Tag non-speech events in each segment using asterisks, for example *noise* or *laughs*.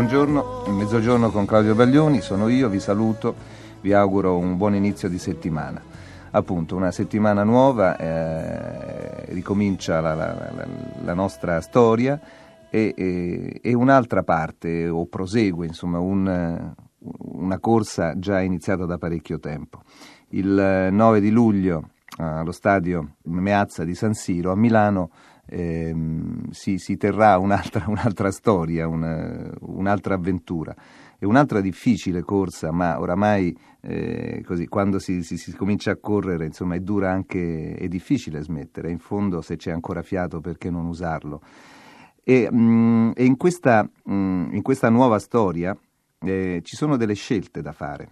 Buongiorno, mezzogiorno con Claudio Baglioni, sono io, vi saluto, vi auguro un buon inizio di settimana. Appunto, una settimana nuova, eh, ricomincia la, la- la- la nostra storia e, e- e un'altra parte, o prosegue, insomma, un- una corsa già iniziata da parecchio tempo. Il eh, 9 di luglio allo stadio Meazza di San Siro a Milano ehm, si, si terrà un'altra, *laughs* un'altra storia, una- un'altra avventura. È un'altra difficile corsa, ma oramai eh, così, quando si, si- si comincia a correre insomma, è dura anche, è difficile smettere, in fondo se c'è ancora fiato perché non usarlo. E, mm, e in, questa, mm, in questa nuova storia eh, ci sono delle scelte da fare.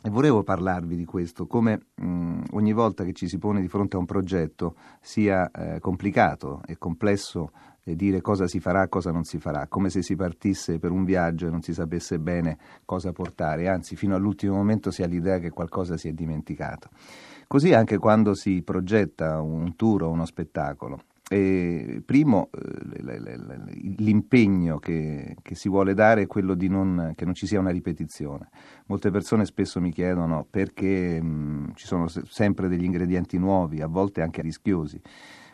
E volevo parlarvi di questo, come mh, ogni volta che ci si pone di fronte a un progetto sia eh, complicato e complesso eh, dire cosa si farà, cosa non si farà, come se si partisse per un viaggio e non si sapesse bene cosa portare, anzi fino all'ultimo momento si ha l'idea che qualcosa si è dimenticato. Così anche quando si progetta un tour o uno spettacolo. Primo, eh, le- l'impegno che, che si vuole dare è quello di non, che non ci sia una ripetizione. Molte persone spesso mi chiedono perché mh, ci sono se- sempre degli ingredienti nuovi, a volte anche rischiosi.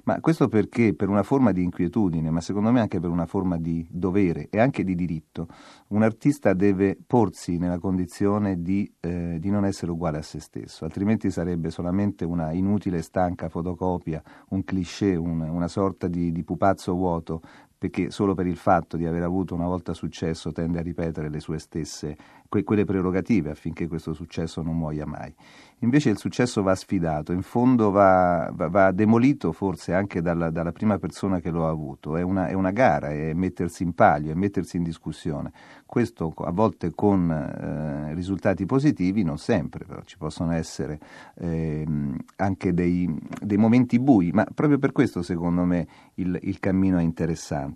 Ma questo perché per una forma di inquietudine, ma secondo me anche per una forma di dovere e anche di diritto, un artista deve porsi nella condizione di, eh, di non essere uguale a se stesso, altrimenti sarebbe solamente una inutile stanca fotocopia, un cliché, un- una sorta di, di pupazzo vuoto, perché solo per il fatto di aver avuto una volta successo tende a ripetere le sue stesse, que- quelle prerogative affinché questo successo non muoia mai. Invece il successo va sfidato, in fondo va, va- va demolito forse anche dalla, dalla prima persona che lo ha avuto, è una, è una gara, è mettersi in palio, è mettersi in discussione. Questo a volte con eh, risultati positivi, non sempre, però ci possono essere ehm, anche dei, dei momenti bui, ma proprio per questo secondo me il, il cammino è interessante.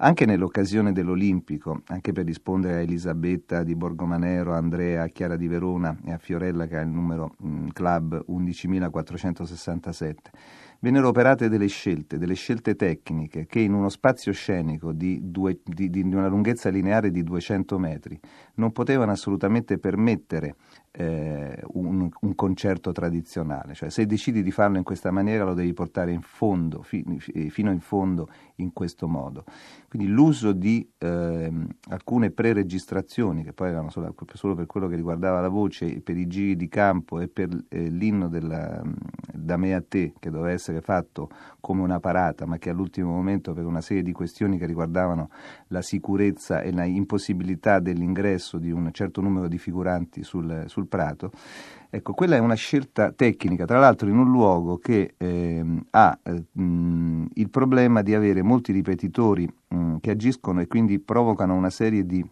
Anche nell'occasione dell'Olimpico, anche per rispondere a Elisabetta di Borgomanero, a Andrea, a Chiara di Verona e a Fiorella che ha il numero mh, club 11.467, vennero operate delle scelte, delle scelte tecniche che in uno spazio scenico di, due- di- di una lunghezza lineare di 200 metri non potevano assolutamente permettere eh, un, un concerto tradizionale, cioè se decidi di farlo in questa maniera lo devi portare in fondo, fi- fi- fino in fondo in questo modo. Quindi l'uso di ehm, alcune pre-registrazioni, che poi erano solo, solo per quello che riguardava la voce, per i giri di campo e per eh, l'inno della, da me a te, che doveva essere fatto come una parata, ma che all'ultimo momento per una serie di questioni che riguardavano la sicurezza e la impossibilità dell'ingresso di un certo numero di figuranti sul, sul prato, Ecco, quella è una scelta tecnica, tra l'altro in un luogo che ehm, ha eh, mh, il problema di avere molti ripetitori mh, che agiscono e quindi provocano una serie di,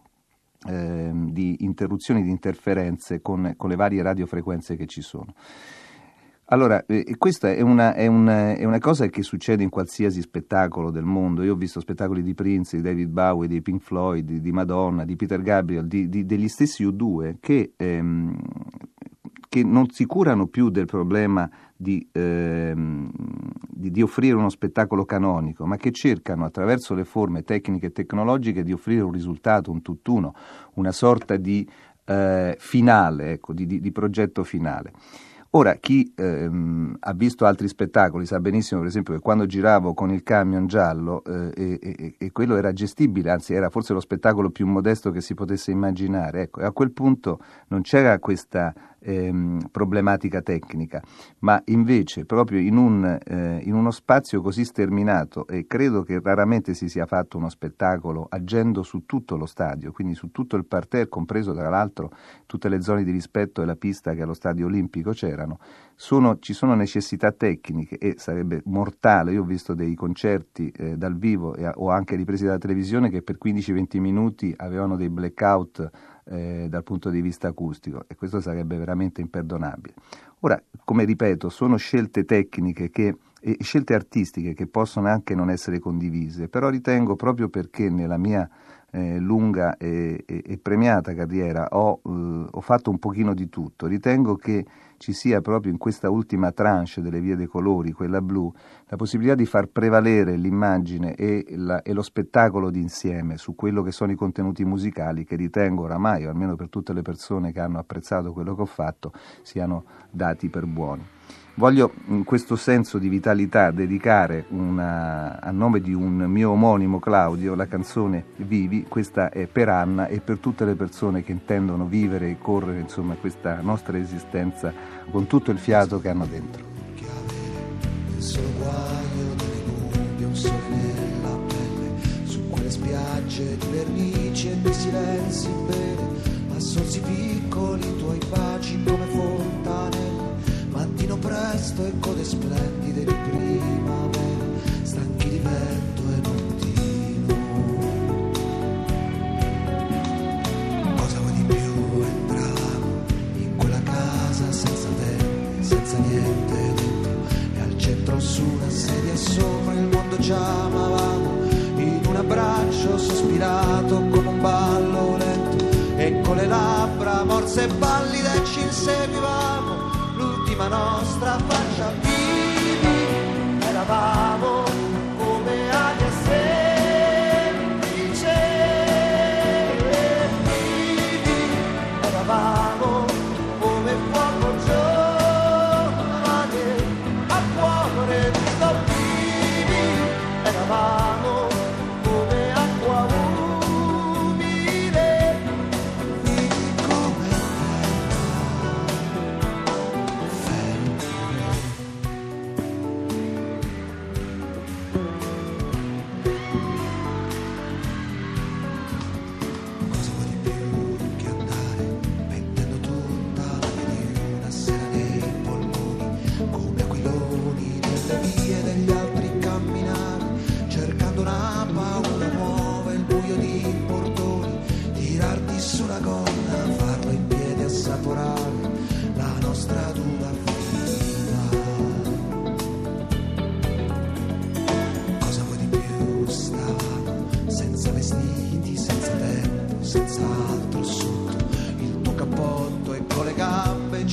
ehm, di interruzioni, di interferenze con, con le varie radiofrequenze che ci sono. Allora, eh, questa è una, è, una, è una, cosa che succede in qualsiasi spettacolo del mondo. Io ho visto spettacoli di Prince, di David Bowie, di Pink Floyd, di, di Madonna, di Peter Gabriel, di, di, degli stessi U2 che, ehm, che, non si curano più del problema di, ehm, di, offrire uno spettacolo canonico, ma che cercano attraverso le forme tecniche e tecnologiche di offrire un risultato, un tutt'uno, una sorta di eh, finale, ecco, di progetto finale. Ora, chi ehm, ha visto altri spettacoli sa benissimo, per esempio, che quando giravo con il camion giallo eh, e, e, e, quello era gestibile, anzi era forse lo spettacolo più modesto che si potesse immaginare. Ecco, e a quel punto non c'era questa ehm, problematica tecnica, ma invece proprio in, un, eh, in, uno spazio così sterminato e credo che raramente si sia fatto uno spettacolo agendo su tutto lo stadio, quindi su tutto il parterre, compreso tra l'altro tutte le zone di rispetto e la pista che allo stadio olimpico c'erano, sono, ci sono necessità tecniche e sarebbe mortale, io ho visto dei concerti eh, dal vivo e, o anche ripresi dalla televisione che per 15-20 minuti avevano dei blackout eh, dal punto di vista acustico e questo sarebbe veramente imperdonabile. Ora, come ripeto, sono scelte tecniche che, e scelte artistiche che possono anche non essere condivise, però ritengo proprio perché nella mia eh, lunga e, e, e, premiata carriera ho, eh, ho fatto un pochino di tutto, ritengo che ci sia proprio in questa ultima tranche delle vie dei colori, quella blu, la possibilità di far prevalere l'immagine e, la, e lo spettacolo d'insieme su quello che sono i contenuti musicali che ritengo oramai, o almeno per tutte le persone che hanno apprezzato quello che ho fatto, siano dati per buoni. Voglio in questo senso di vitalità dedicare una, a nome di un mio omonimo Claudio la canzone Vivi, questa è per Anna e per tutte le persone che intendono vivere e correre insomma questa nostra esistenza con tutto il fiato che hanno dentro. Solo piccoli tuoi baci come fontanelle mattino presto e code splendide di primavera, stanchi di vento e mattino. Cosa vuoi di più? Entravamo in quella casa senza te, senza niente dentro, e al centro su una sedia sopra il mondo ci amavamo, in un abbraccio sospirato come un ballo lento, e con le labbra morse e pallide ci inseguivamo l'ultima nostra faccia vivi, eravamo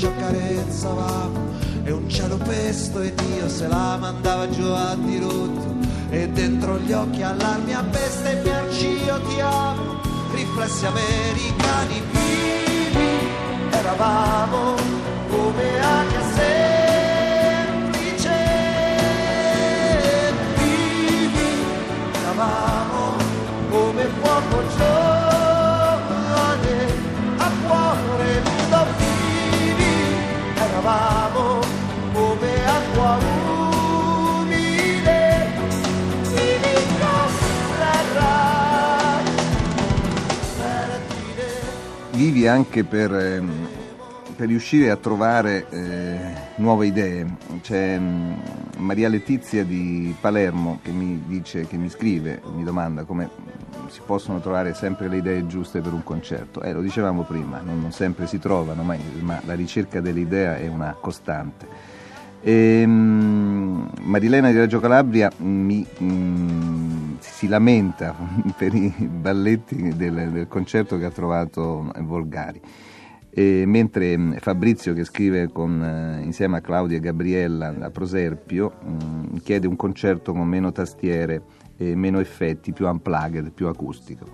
ci accarezzavamo e un cielo pesto e Dio se la mandava giù a dirotto. E dentro gli occhi allarmi a bestemmiarci io ti amo. Riflessi americani vivi eravamo come aria Anche per, ehm, per riuscire a trovare eh, nuove idee. C'è mm, Maria Letizia di Palermo che mi dice, che mi scrive, mi domanda come si possono trovare sempre le idee giuste per un concerto. Eh, lo dicevamo prima, non, non sempre si trovano, ma, ma la ricerca dell'idea è una costante. Ehm, Marilena di Reggio Calabria mi, mm, si lamenta *laughs* per i balletti del, del concerto che ha trovato Volgari. E mentre Fabrizio, che scrive con, eh, insieme a Claudia e Gabriella da Proserpio, mm, chiede un concerto con meno tastiere e meno effetti, più unplugged, più acustico.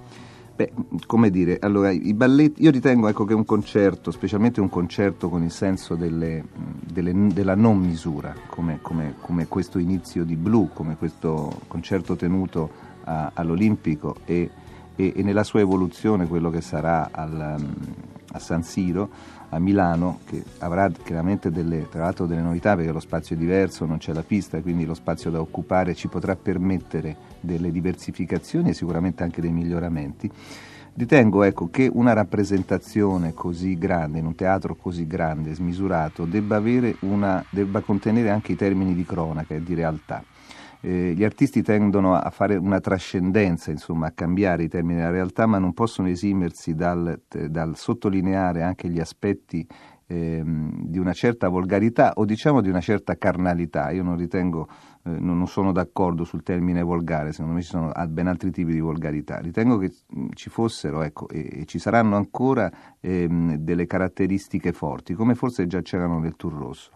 Beh, come dire, allora i balletti, io ritengo ecco, che un concerto, specialmente un concerto con il senso delle, delle, della non misura, come, come, come, questo inizio di Blu, come questo concerto tenuto a, all'Olimpico e, e, e, nella sua evoluzione quello che sarà al, a San Siro a Milano, che avrà chiaramente delle, tra l'altro delle novità perché lo spazio è diverso, non c'è la pista, quindi lo spazio da occupare ci potrà permettere delle diversificazioni e sicuramente anche dei miglioramenti. Ritengo ecco, che una rappresentazione così grande, in un teatro così grande, smisurato, debba, una, debba contenere anche i termini di cronaca e di realtà. Eh, gli artisti tendono a fare una trascendenza, insomma, a cambiare i termini della realtà, ma non possono esimersi dal, dal sottolineare anche gli aspetti ehm, di una certa volgarità o diciamo di una certa carnalità. Io non ritengo, eh, non sono d'accordo sul termine volgare, secondo me ci sono ben altri tipi di volgarità. Ritengo che ci fossero ecco, e, ci saranno ancora ehm, delle caratteristiche forti, come forse già c'erano nel Tour Rosso.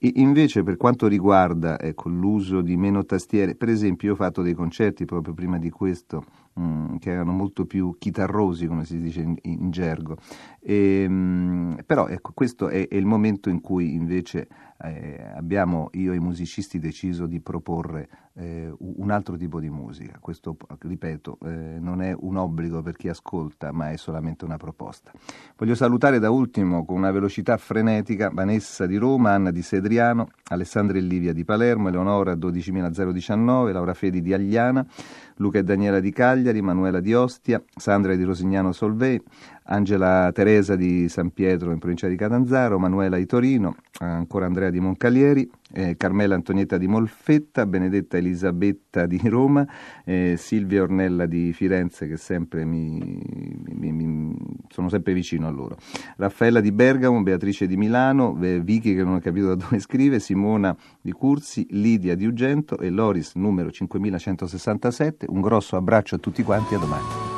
E invece per quanto riguarda ecco, l'uso di meno tastiere, per esempio io ho fatto dei concerti proprio prima di questo mm, che erano molto più chitarrosi come si dice in, in gergo, e, ehm, però ecco, questo è, è, il momento in cui invece eh, abbiamo io e i musicisti deciso di proporre eh, un altro tipo di musica. Questo, ripeto, eh, non è un obbligo per chi ascolta, ma è solamente una proposta. Voglio salutare da ultimo con una velocità frenetica Vanessa di Roma, Anna di Sedriano, Alessandra e Livia di Palermo, Eleonora 12019, Laura Fedi di Agliana, Luca e Daniela di Cagliari, Manuela di Ostia, Sandra di Rosignano Solvei, Angela Teresa di San Pietro in provincia di Catanzaro, Manuela di Torino, ancora Andrea di Moncalieri, eh, Carmela Antonietta di Molfetta, Benedetta Elisabetta di Roma, eh, Silvia Ornella di Firenze che sempre mi, mi, mi, sono sempre vicino a loro, Raffaella di Bergamo, Beatrice di Milano, Vicky che non ho capito da dove *laughs* scrive, Simona di Cursi, Lidia di Ugento e Loris numero 5167. Un grosso abbraccio a tutti quanti, a domani.